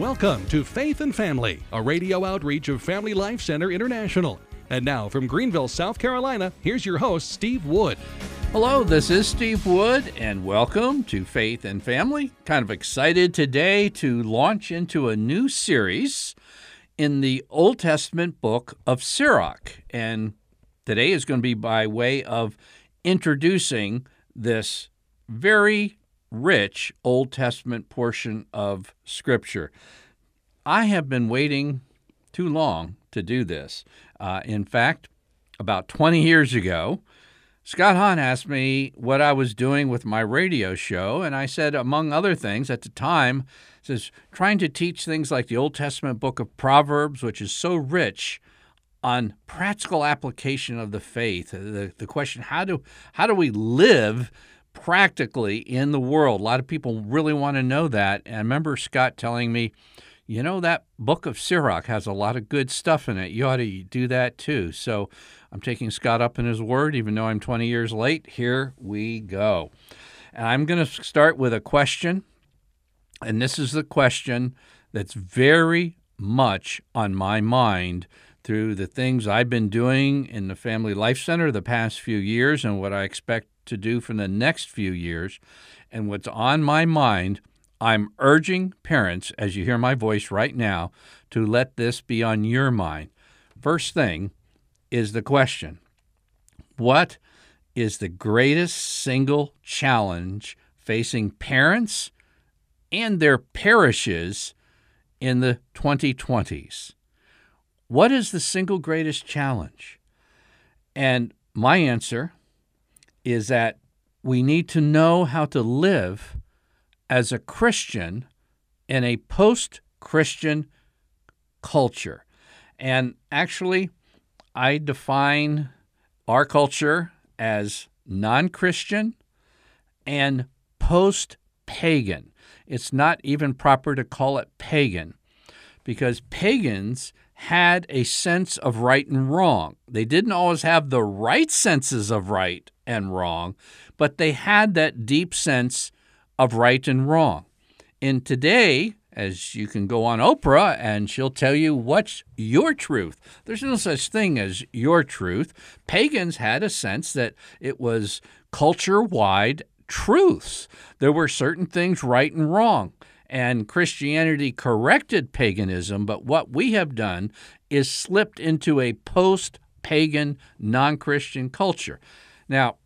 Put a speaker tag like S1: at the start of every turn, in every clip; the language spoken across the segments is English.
S1: Welcome to Faith and Family, a radio outreach of Family Life Center International. And now from Greenville, South Carolina, here's your host, Steve Wood.
S2: Hello, this is Steve Wood, and welcome to Faith and Family. Kind of excited today to launch into a new series in the Old Testament book of Sirach. And today is going to be by way of introducing this very rich Old Testament portion of Scripture. I have been waiting too long to do this. Uh, in fact, about 20 years ago, Scott Hahn asked me what I was doing with my radio show, and I said, among other things, at the time, says trying to teach things like the Old Testament book of Proverbs, which is so rich on practical application of the faith. The, the question how do how do we live practically in the world? A lot of people really want to know that. And I remember Scott telling me, you know, that book of Sirach has a lot of good stuff in it. You ought to do that too. So I'm taking Scott up in his word, even though I'm 20 years late. Here we go. And I'm going to start with a question. And this is the question that's very much on my mind through the things I've been doing in the Family Life Center the past few years and what I expect to do for the next few years. And what's on my mind, I'm urging parents, as you hear my voice right now, to let this be on your mind. First thing is the question What is the greatest single challenge facing parents and their parishes in the 2020s? What is the single greatest challenge? And my answer is that we need to know how to live as a Christian in a post Christian culture. And actually, I define our culture as non Christian and post pagan. It's not even proper to call it pagan because pagans had a sense of right and wrong. They didn't always have the right senses of right and wrong, but they had that deep sense of right and wrong. And today, as you can go on Oprah and she'll tell you what's your truth. There's no such thing as your truth. Pagans had a sense that it was culture wide truths. There were certain things right and wrong and Christianity corrected paganism, but what we have done is slipped into a post pagan, non Christian culture. Now,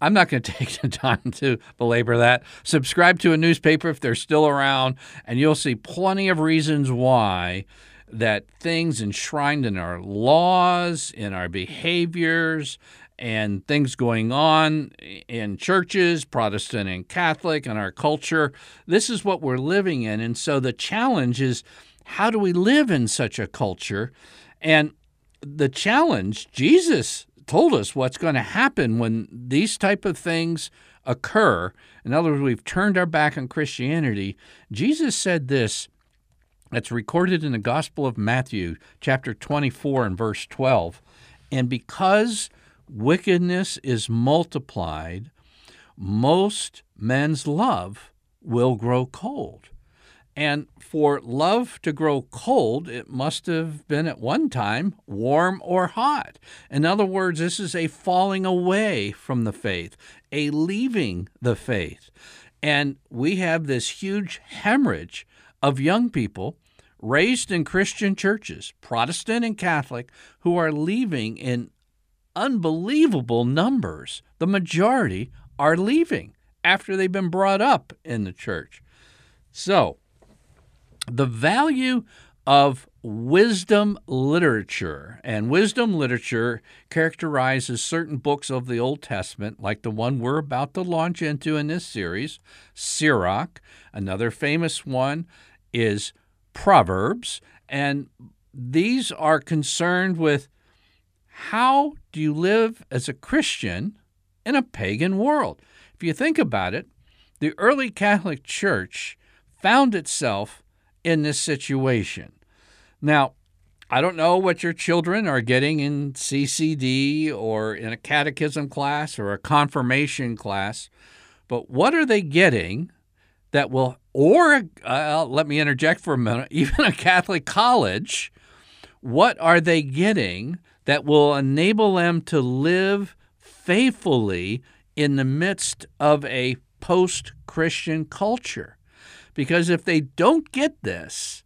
S2: I'm not going to take the time to belabor that. Subscribe to a newspaper if they're still around, and you'll see plenty of reasons why that things enshrined in our laws, in our behaviors, and things going on in churches, Protestant and Catholic, and our culture. This is what we're living in. And so the challenge is how do we live in such a culture? And the challenge, Jesus told us what's going to happen when these type of things occur. In other words, we've turned our back on Christianity. Jesus said this that's recorded in the Gospel of Matthew, chapter 24 and verse 12. And because wickedness is multiplied, most men's love will grow cold. And for love to grow cold, it must have been at one time warm or hot. In other words, this is a falling away from the faith, a leaving the faith. And we have this huge hemorrhage of young people raised in Christian churches, Protestant and Catholic, who are leaving in unbelievable numbers. The majority are leaving after they've been brought up in the church. So, the value of wisdom literature, and wisdom literature characterizes certain books of the Old Testament, like the one we're about to launch into in this series, Sirach. Another famous one is Proverbs, and these are concerned with how do you live as a Christian in a pagan world? If you think about it, the early Catholic Church found itself in this situation. Now, I don't know what your children are getting in CCD or in a catechism class or a confirmation class, but what are they getting that will, or uh, let me interject for a minute, even a Catholic college, what are they getting that will enable them to live faithfully in the midst of a post Christian culture? Because if they don't get this,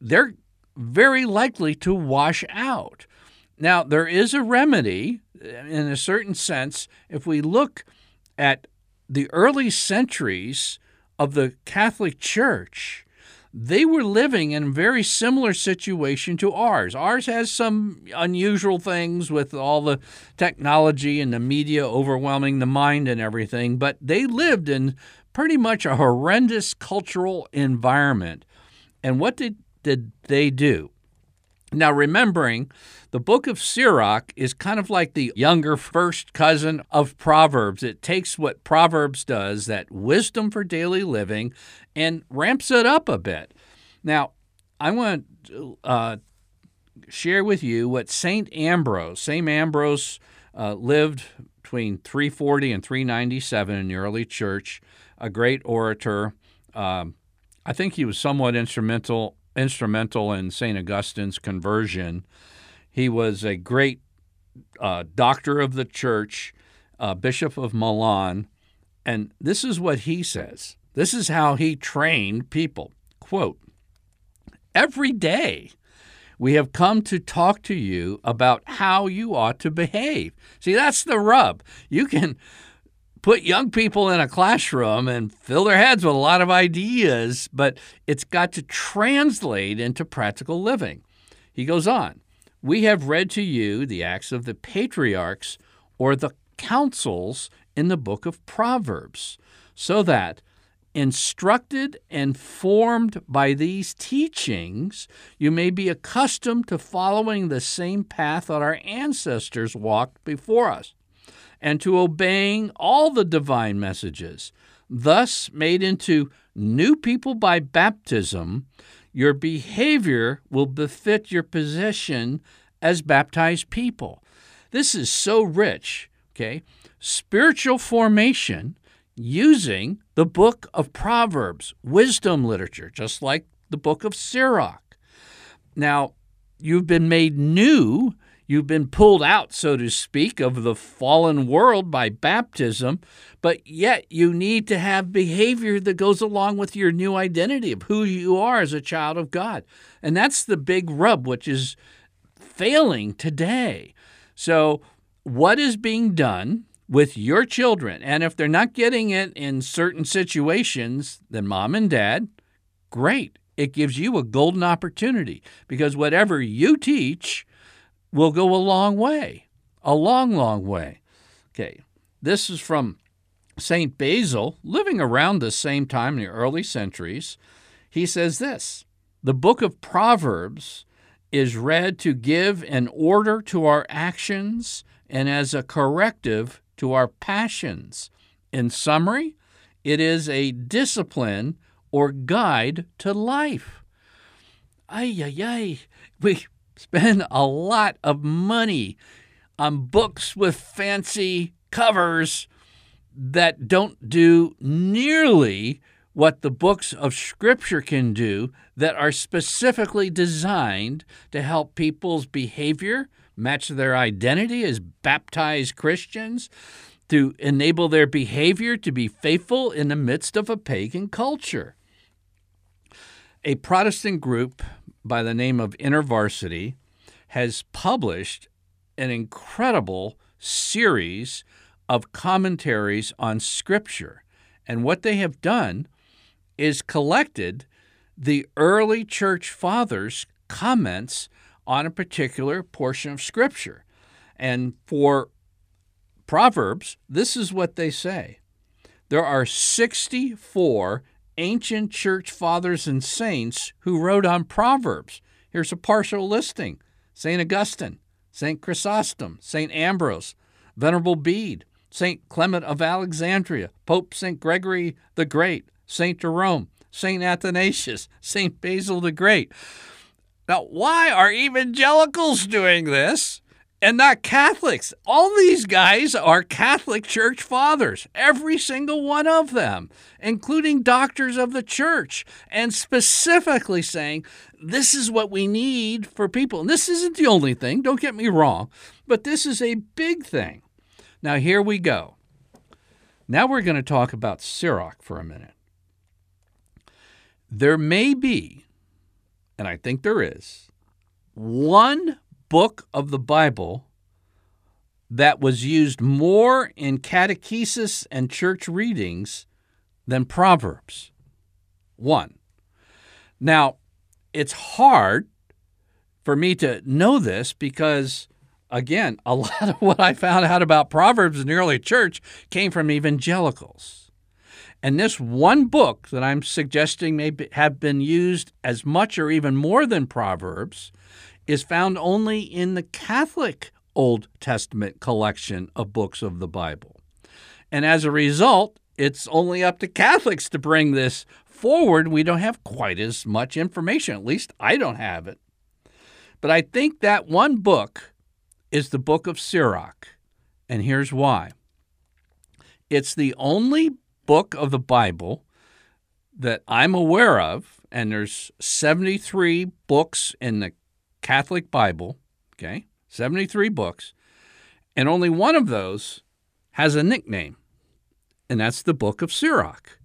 S2: they're very likely to wash out. Now, there is a remedy in a certain sense if we look at the early centuries of the Catholic Church. They were living in a very similar situation to ours. Ours has some unusual things with all the technology and the media overwhelming the mind and everything, but they lived in pretty much a horrendous cultural environment. And what did, did they do? Now, remembering the book of Sirach is kind of like the younger first cousin of Proverbs. It takes what Proverbs does, that wisdom for daily living, and ramps it up a bit. Now, I want to uh, share with you what St. Ambrose, St. Ambrose uh, lived between 340 and 397 in the early church, a great orator. Um, I think he was somewhat instrumental instrumental in St. Augustine's conversion. He was a great uh, doctor of the church, uh, Bishop of Milan, and this is what he says. This is how he trained people. Quote, Every day we have come to talk to you about how you ought to behave. See, that's the rub. You can put young people in a classroom and fill their heads with a lot of ideas, but it's got to translate into practical living. He goes on We have read to you the Acts of the Patriarchs or the counsels in the book of Proverbs, so that, instructed and formed by these teachings, you may be accustomed to following the same path that our ancestors walked before us and to obeying all the divine messages. Thus, made into new people by baptism, your behavior will befit your position as baptized people. This is so rich, okay? Spiritual formation using the book of Proverbs, wisdom literature, just like the book of Sirach. Now, you've been made new You've been pulled out, so to speak, of the fallen world by baptism, but yet you need to have behavior that goes along with your new identity of who you are as a child of God. And that's the big rub, which is failing today. So, what is being done with your children? And if they're not getting it in certain situations, then mom and dad, great. It gives you a golden opportunity because whatever you teach, will go a long way, a long, long way. Okay, this is from St. Basil, living around the same time in the early centuries. He says this The book of Proverbs is read to give an order to our actions and as a corrective to our passions. In summary, it is a discipline or guide to life. Ay, ay, ay. We, spend a lot of money on books with fancy covers that don't do nearly what the books of Scripture can do that are specifically designed to help people's behavior match their identity as baptized Christians, to enable their behavior to be faithful in the midst of a pagan culture. A Protestant group by the name of InterVarsity has published an incredible series of commentaries on Scripture. And what they have done is collected the early church fathers' comments on a particular portion of Scripture. And for Proverbs, this is what they say there are 64 ancient church fathers and saints who wrote on Proverbs. Here's a partial listing St. Augustine, St. Chrysostom, St. Ambrose, Venerable Bede, St. Clement of Alexandria, Pope St. Gregory the Great, St. Jerome, St. Athanasius, St. Basil the Great. Now, why are evangelicals doing this? And not Catholics. All these guys are Catholic Church fathers, every single one of them, including doctors of the church, and specifically saying this is what we need for people. And this isn't the only thing, don't get me wrong, but this is a big thing. Now, here we go. Now we're going to talk about Sirach for a minute. There may be, and I think there is, one book of the Bible that was used more in catechesis and church readings than Proverbs. One. Now, it's hard for me to know this because, again, a lot of what I found out about Proverbs in the early church came from evangelicals. And this one book that I'm suggesting may be, have been used as much or even more than Proverbs is found only in the Catholic Old Testament collection of books of the Bible. And as a result, it's only up to Catholics to bring this forward. We don't have quite as much information. At least I don't have it. But I think that one book is the book of Sirach. And here's why it's the only book of the Bible that I'm aware of, and there's 73 books in the Catholic Bible, okay, 73 books, and only one of those has a nickname, and that's the Book of Sirach.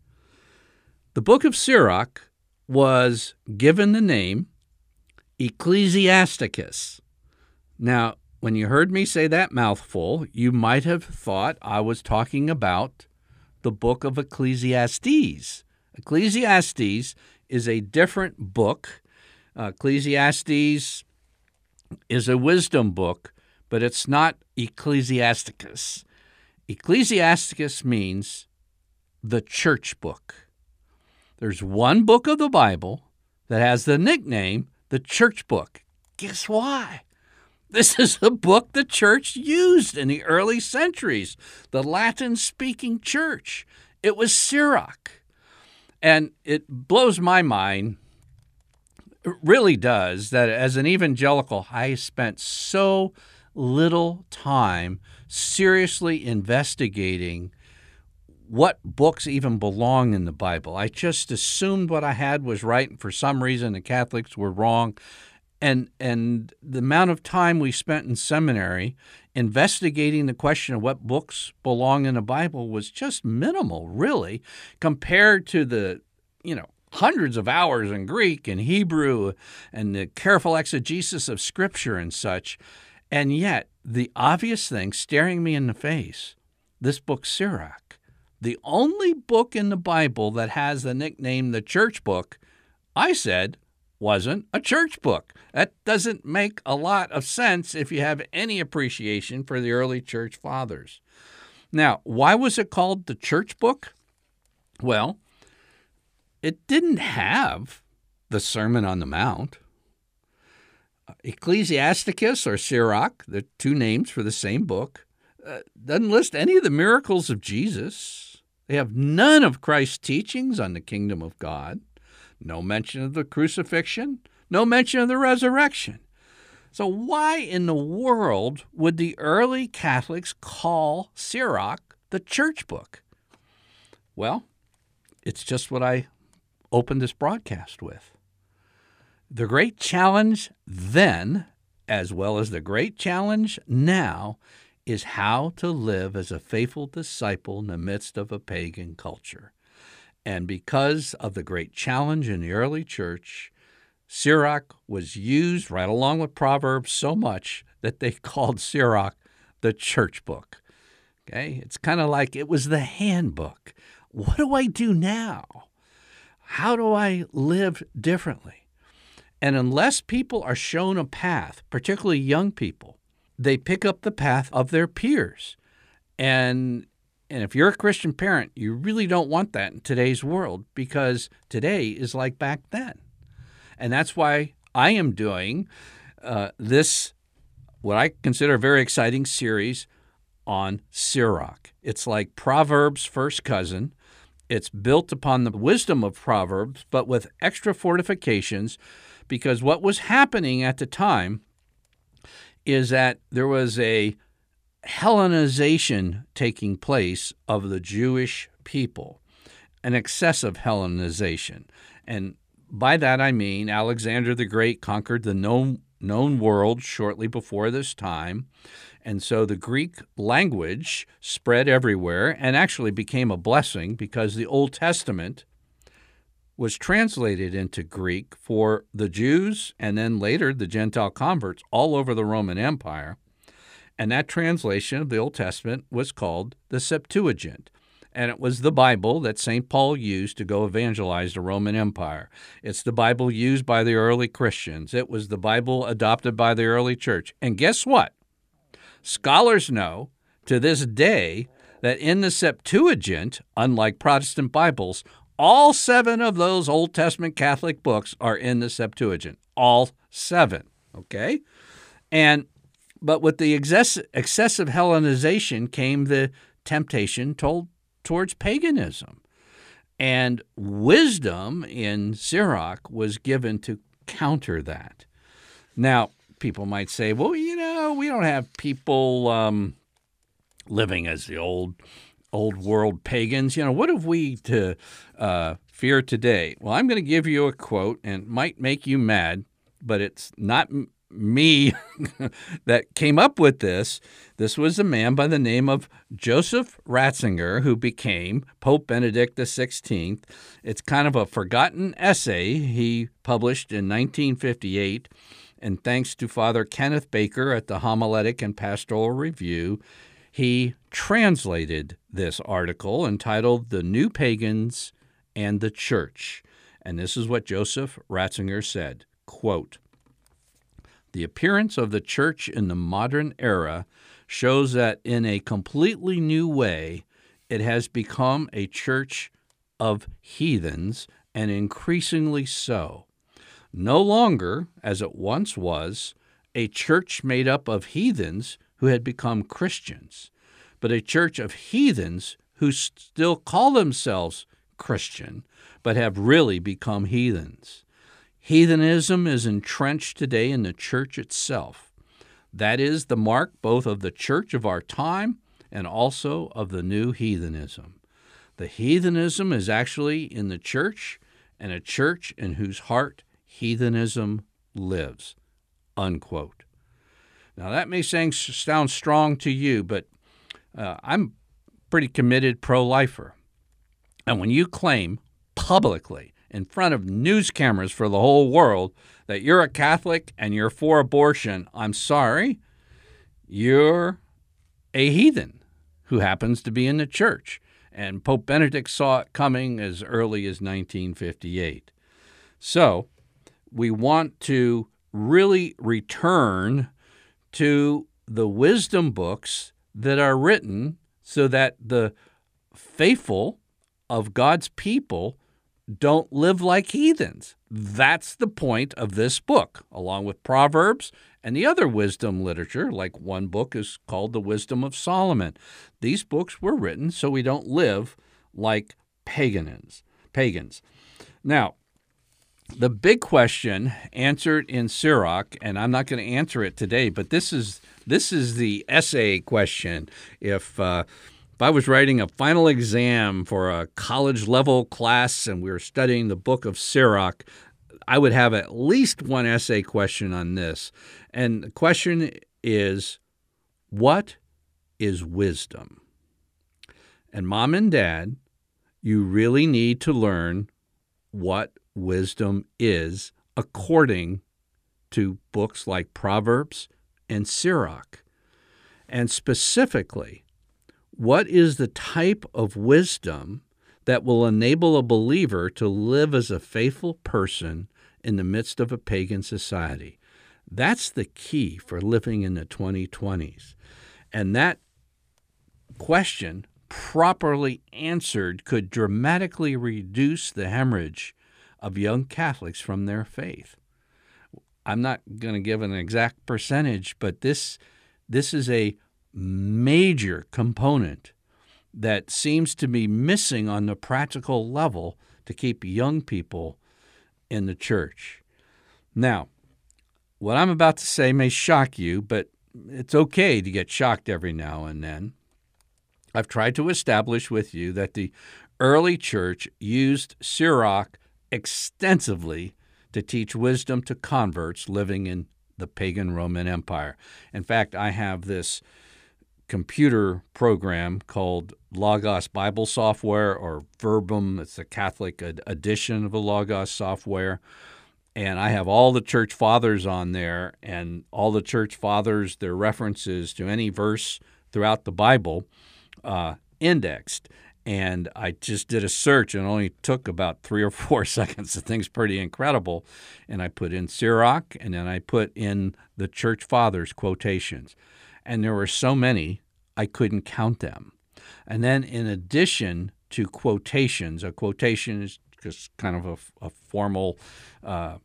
S2: The Book of Sirach was given the name Ecclesiasticus. Now, when you heard me say that mouthful, you might have thought I was talking about the book of Ecclesiastes. Ecclesiastes is a different book. Uh, Ecclesiastes is a wisdom book, but it's not Ecclesiasticus. Ecclesiasticus means the church book. There's one book of the Bible that has the nickname the church book. Guess why? This is the book the church used in the early centuries, the Latin speaking church. It was Sirach. And it blows my mind really does that as an evangelical, I spent so little time seriously investigating what books even belong in the Bible. I just assumed what I had was right, and for some reason the Catholics were wrong. And and the amount of time we spent in seminary investigating the question of what books belong in the Bible was just minimal, really, compared to the you know hundreds of hours in Greek and Hebrew and the careful exegesis of Scripture and such. And yet, the obvious thing staring me in the face this book, Sirach, the only book in the Bible that has the nickname the church book, I said wasn't a church book. That doesn't make a lot of sense if you have any appreciation for the early church fathers. Now, why was it called the church book? Well, it didn't have the Sermon on the Mount. Ecclesiasticus or Sirach, the two names for the same book, uh, doesn't list any of the miracles of Jesus. They have none of Christ's teachings on the kingdom of God, no mention of the crucifixion, no mention of the resurrection. So, why in the world would the early Catholics call Sirach the church book? Well, it's just what I opened this broadcast with. The great challenge then, as well as the great challenge now, is how to live as a faithful disciple in the midst of a pagan culture. And because of the great challenge in the early church, Sirach was used right along with Proverbs so much that they called Sirach the church book. Okay? It's kind of like it was the handbook. What do I do now? How do I live differently? And unless people are shown a path, particularly young people, they pick up the path of their peers. And and if you're a Christian parent, you really don't want that in today's world because today is like back then. And that's why I am doing uh, this, what I consider a very exciting series on Sirach. It's like Proverbs' first cousin, it's built upon the wisdom of Proverbs, but with extra fortifications, because what was happening at the time is that there was a Hellenization taking place of the Jewish people, an excessive Hellenization. And by that I mean Alexander the Great conquered the known, world shortly before this time. And so the Greek language spread everywhere and actually became a blessing because the Old Testament was translated into Greek for the Jews and then later the Gentile converts all over the Roman Empire. And that translation of the Old Testament was called the Septuagint. And it was the Bible that St. Paul used to go evangelize the Roman Empire. It's the Bible used by the early Christians. It was the Bible adopted by the early church. And guess what? Scholars know to this day that in the Septuagint, unlike Protestant Bibles, all seven of those Old Testament Catholic books are in the Septuagint. All seven. Okay? And but with the excessive Hellenization came the temptation told towards paganism. And wisdom in Sirach was given to counter that. Now, people might say, well, you know, we don't have people um, living as the old old world pagans. You know, what have we to uh, fear today? Well, I'm going to give you a quote, and it might make you mad, but it's not me that came up with this. This was a man by the name of Joseph Ratzinger, who became Pope Benedict XVI. It's kind of a forgotten essay he published in 1958. And thanks to Father Kenneth Baker at the Homiletic and Pastoral Review, he translated this article entitled The New Pagans and the Church. And this is what Joseph Ratzinger said quote, The appearance of the church in the modern era shows that in a completely new way it has become a church of heathens and increasingly so. No longer, as it once was, a church made up of heathens who had become Christians, but a church of heathens who still call themselves Christian, but have really become heathens. Heathenism is entrenched today in the church itself. That is the mark both of the church of our time and also of the new heathenism. The heathenism is actually in the church, and a church in whose heart heathenism lives. Unquote. Now, that may sound strong to you, but uh, I'm pretty committed pro lifer. And when you claim publicly in front of news cameras for the whole world that you're a Catholic and you're for abortion, I'm sorry, you're a heathen who happens to be in the church. And Pope Benedict saw it coming as early as 1958. So we want to really return to the wisdom books that are written so that the faithful of God's people don't live like heathens. That's the point of this book, along with Proverbs and the other wisdom literature, like one book is called The Wisdom of Solomon. These books were written so we don't live like pagans. Pagans. Now, the big question answered in Sirach, and I'm not going to answer it today, but this is this is the essay question. If uh, if I was writing a final exam for a college level class and we were studying the book of Sirach, I would have at least one essay question on this. And the question is, what is wisdom? And mom and dad, you really need to learn what wisdom is according to books like Proverbs and Sirach. And specifically, what is the type of wisdom that will enable a believer to live as a faithful person in the midst of a pagan society? That's the key for living in the 2020s. And that question, properly answered, could dramatically reduce the hemorrhage of young Catholics from their faith. I'm not going to give an exact percentage, but this this is a major component that seems to be missing on the practical level to keep young people in the church. Now, what I'm about to say may shock you, but it's okay to get shocked every now and then. I've tried to establish with you that the early church used Sirach extensively to teach wisdom to converts living in the pagan Roman Empire. In fact, I have this computer program called Logos Bible Software or Verbum. It's a Catholic edition of the Logos software. And I have all the church fathers on there, and all the church fathers, their references to any verse throughout the Bible uh, indexed. And I just did a search and only took about three or four seconds. The thing's pretty incredible. And I put in Sirach and then I put in the church fathers quotations. And there were so many, I couldn't count them. And then in addition to quotations, a quotation is just kind of a, a formal uh,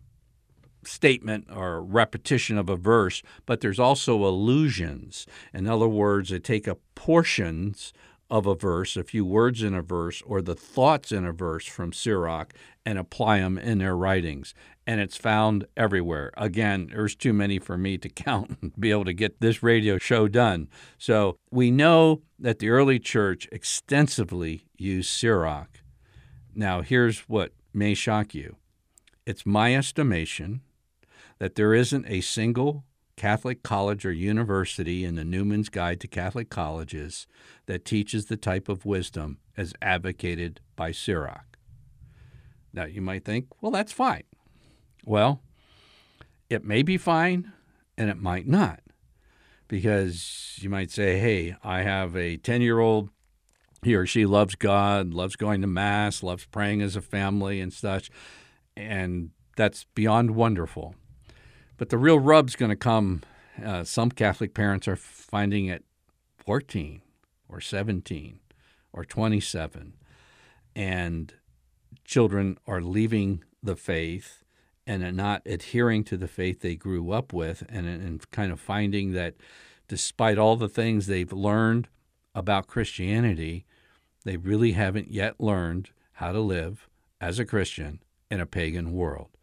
S2: statement or repetition of a verse, but there's also allusions. In other words, they take a portions of a verse, a few words in a verse, or the thoughts in a verse from Sirach and apply them in their writings. And it's found everywhere. Again, there's too many for me to count and be able to get this radio show done. So we know that the early church extensively used Sirach. Now, here's what may shock you it's my estimation that there isn't a single Catholic college or university in the Newman's Guide to Catholic Colleges that teaches the type of wisdom as advocated by Sirach. Now, you might think, well, that's fine. Well, it may be fine and it might not. Because you might say, hey, I have a 10 year old, he or she loves God, loves going to Mass, loves praying as a family and such. And that's beyond wonderful. But the real rub's going to come. Uh, some Catholic parents are finding it 14 or 17 or 27, and children are leaving the faith and not adhering to the faith they grew up with, and, and kind of finding that despite all the things they've learned about Christianity, they really haven't yet learned how to live as a Christian in a pagan world.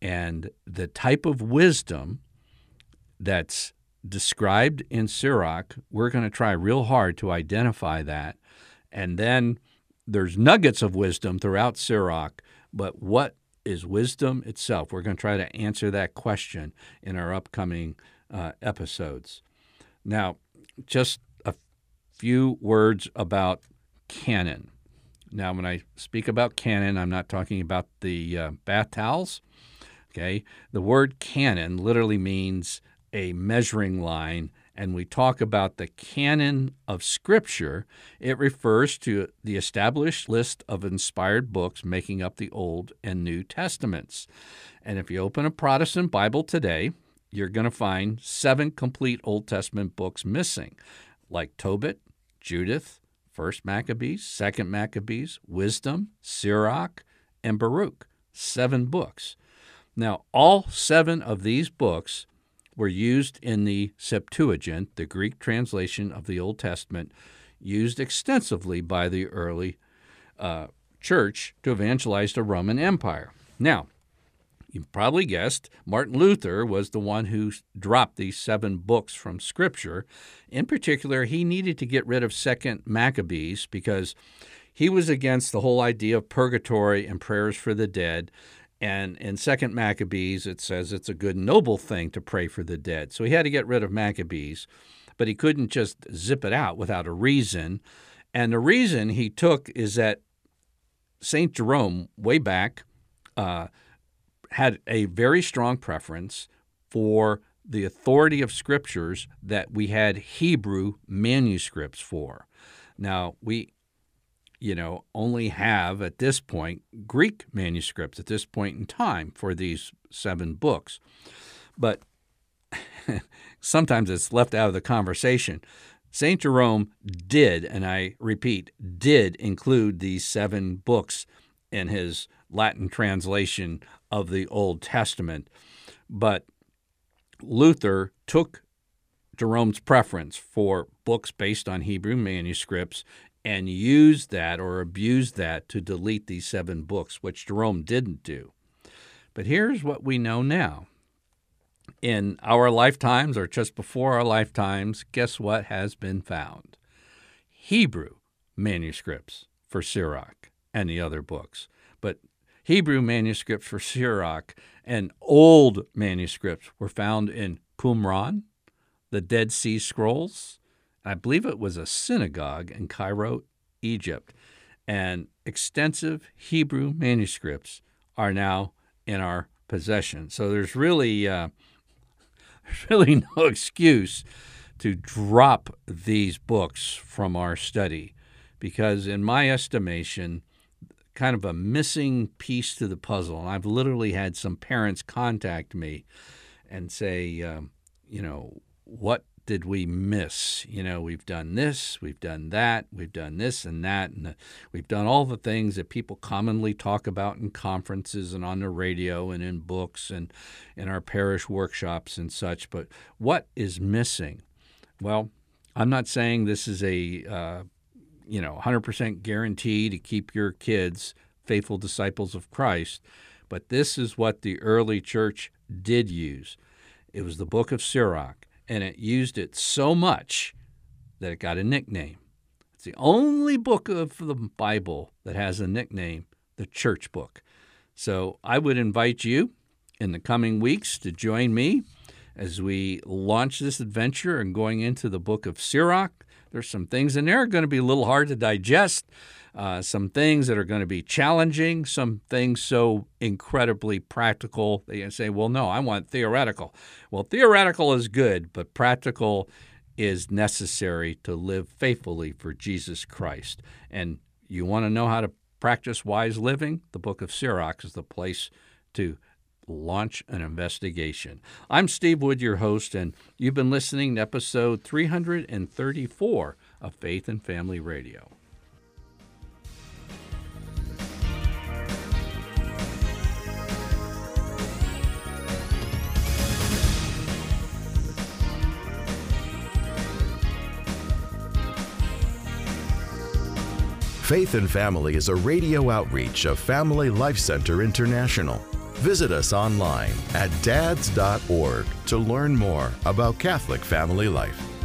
S2: And the type of wisdom that's described in Sirach, we're going to try real hard to identify that. And then there's nuggets of wisdom throughout Sirach, but what is wisdom itself? We're going to try to answer that question in our upcoming uh, episodes. Now, just a few words about canon. Now, when I speak about canon, I'm not talking about the uh, bath towels. Okay, the word canon literally means a measuring line, and we talk about the canon of Scripture. It refers to the established list of inspired books making up the Old and New Testaments. And if you open a Protestant Bible today, you're going to find seven complete Old Testament books missing, like Tobit, Judith, First Maccabees, Second Maccabees, Wisdom, Sirach, and Baruch. Seven books. Now, all seven of these books were used in the Septuagint, the Greek translation of the Old Testament, used extensively by the early uh, church to evangelize the Roman Empire. Now, you probably guessed Martin Luther was the one who dropped these seven books from Scripture. In particular, he needed to get rid of Second Maccabees because he was against the whole idea of purgatory and prayers for the dead. And in Second Maccabees, it says it's a good, noble thing to pray for the dead. So he had to get rid of Maccabees, but he couldn't just zip it out without a reason. And the reason he took is that St. Jerome, way back, uh, had a very strong preference for the authority of scriptures that we had Hebrew manuscripts for. Now, we you know, only have at this point Greek manuscripts at this point in time for these seven books. But sometimes it's left out of the conversation. St. Jerome did, and I repeat, did include these seven books in his Latin translation of the Old Testament. But Luther took Jerome's preference for books based on Hebrew manuscripts and used that or abused that to delete these seven books, which Jerome didn't do. But here's what we know now in our lifetimes or just before our lifetimes, guess what has been found? Hebrew manuscripts for Sirach and the other books. Hebrew manuscripts for Sirach and old manuscripts were found in Qumran, the Dead Sea Scrolls. I believe it was a synagogue in Cairo, Egypt. And extensive Hebrew manuscripts are now in our possession. So there's really uh, there's really no excuse to drop these books from our study because, in my estimation, kind of a missing piece to the puzzle. And I've literally had some parents contact me and say, um, you know, what did we miss? You know, we've done this, we've done that, we've done this and that, and we've done all the things that people commonly talk about in conferences and on the radio and in books and in our parish workshops and such. But what is missing? Well, I'm not saying this is a uh, you know 100% guarantee to keep your kids faithful disciples of Christ, but this is what the early church did use. It was the book of Sirach, and it used it so much that it got a nickname. It's the only book of the Bible that has a nickname, the church book. So I would invite you in the coming weeks to join me as we launch this adventure and going into the book of Sirach. There's some things in there going to be a little hard to digest, uh, some things that are going to be challenging, some things so incredibly practical that you say, well, no, I want theoretical. Well, theoretical is good, but practical is necessary to live faithfully for Jesus Christ. And you want to know how to practice wise living? The book of Sirach is the place to launch an investigation. I'm Steve Wood, your host, and you've been listening to episode 334 of Faith and Family Radio.
S3: Faith and Family is a radio outreach of Family Life Center International. Visit us online at dads.org to learn more about Catholic family life.